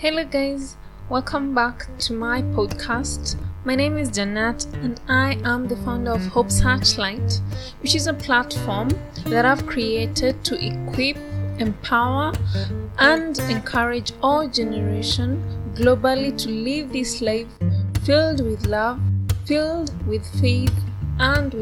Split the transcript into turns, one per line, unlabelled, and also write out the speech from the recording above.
Hello, guys, welcome back to my podcast. My name is Janet, and I am the founder of Hope Searchlight, which is a platform that I've created to equip, empower, and encourage all generation globally to live this life filled with love, filled with faith, and.